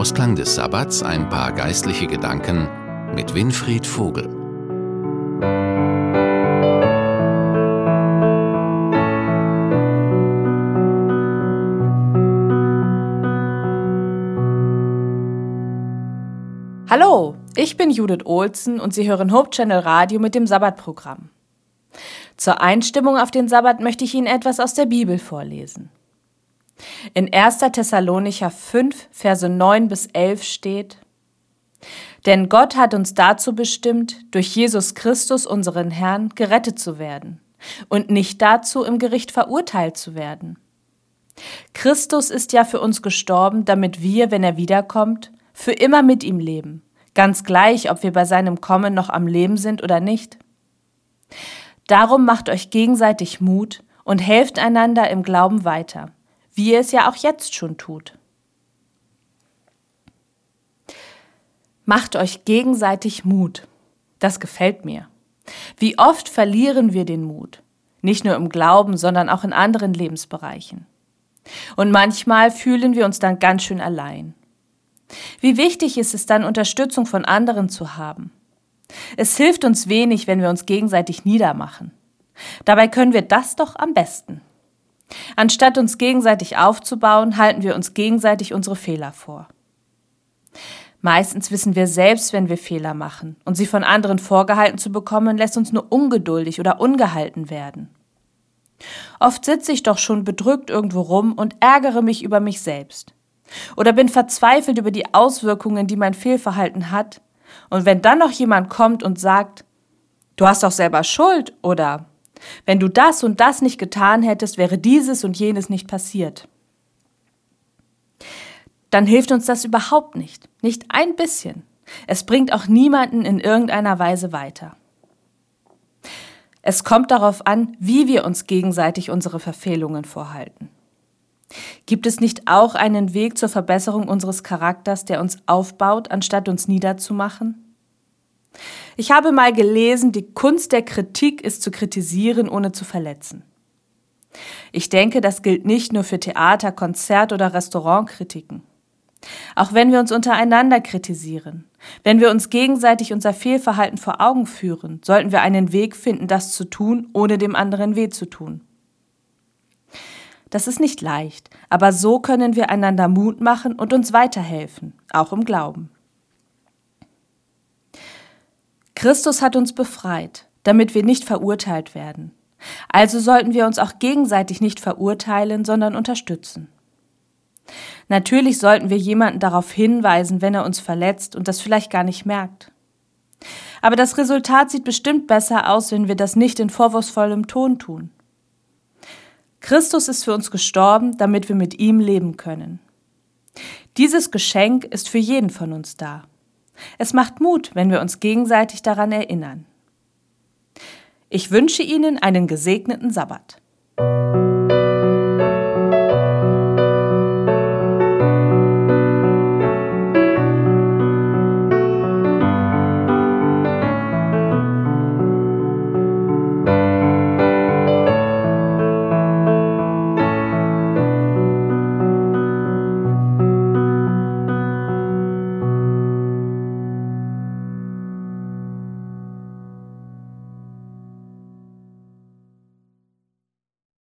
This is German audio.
Ausklang des Sabbats ein paar geistliche Gedanken mit Winfried Vogel. Hallo, ich bin Judith Olsen und Sie hören Hope Channel Radio mit dem Sabbatprogramm. Zur Einstimmung auf den Sabbat möchte ich Ihnen etwas aus der Bibel vorlesen. In 1. Thessalonicher 5, Verse 9 bis 11 steht, Denn Gott hat uns dazu bestimmt, durch Jesus Christus, unseren Herrn, gerettet zu werden und nicht dazu, im Gericht verurteilt zu werden. Christus ist ja für uns gestorben, damit wir, wenn er wiederkommt, für immer mit ihm leben, ganz gleich, ob wir bei seinem Kommen noch am Leben sind oder nicht. Darum macht euch gegenseitig Mut und helft einander im Glauben weiter, wie ihr es ja auch jetzt schon tut. Macht euch gegenseitig Mut. Das gefällt mir. Wie oft verlieren wir den Mut? Nicht nur im Glauben, sondern auch in anderen Lebensbereichen. Und manchmal fühlen wir uns dann ganz schön allein. Wie wichtig ist es dann, Unterstützung von anderen zu haben? Es hilft uns wenig, wenn wir uns gegenseitig niedermachen. Dabei können wir das doch am besten. Anstatt uns gegenseitig aufzubauen, halten wir uns gegenseitig unsere Fehler vor. Meistens wissen wir selbst, wenn wir Fehler machen, und sie von anderen vorgehalten zu bekommen, lässt uns nur ungeduldig oder ungehalten werden. Oft sitze ich doch schon bedrückt irgendwo rum und ärgere mich über mich selbst oder bin verzweifelt über die Auswirkungen, die mein Fehlverhalten hat. Und wenn dann noch jemand kommt und sagt, du hast doch selber Schuld oder wenn du das und das nicht getan hättest, wäre dieses und jenes nicht passiert. Dann hilft uns das überhaupt nicht, nicht ein bisschen. Es bringt auch niemanden in irgendeiner Weise weiter. Es kommt darauf an, wie wir uns gegenseitig unsere Verfehlungen vorhalten. Gibt es nicht auch einen Weg zur Verbesserung unseres Charakters, der uns aufbaut, anstatt uns niederzumachen? Ich habe mal gelesen, die Kunst der Kritik ist zu kritisieren, ohne zu verletzen. Ich denke, das gilt nicht nur für Theater, Konzert oder Restaurantkritiken. Auch wenn wir uns untereinander kritisieren, wenn wir uns gegenseitig unser Fehlverhalten vor Augen führen, sollten wir einen Weg finden, das zu tun, ohne dem anderen weh zu tun. Das ist nicht leicht, aber so können wir einander Mut machen und uns weiterhelfen, auch im Glauben. Christus hat uns befreit, damit wir nicht verurteilt werden. Also sollten wir uns auch gegenseitig nicht verurteilen, sondern unterstützen. Natürlich sollten wir jemanden darauf hinweisen, wenn er uns verletzt und das vielleicht gar nicht merkt. Aber das Resultat sieht bestimmt besser aus, wenn wir das nicht in vorwurfsvollem Ton tun. Christus ist für uns gestorben, damit wir mit ihm leben können. Dieses Geschenk ist für jeden von uns da. Es macht Mut, wenn wir uns gegenseitig daran erinnern. Ich wünsche Ihnen einen gesegneten Sabbat.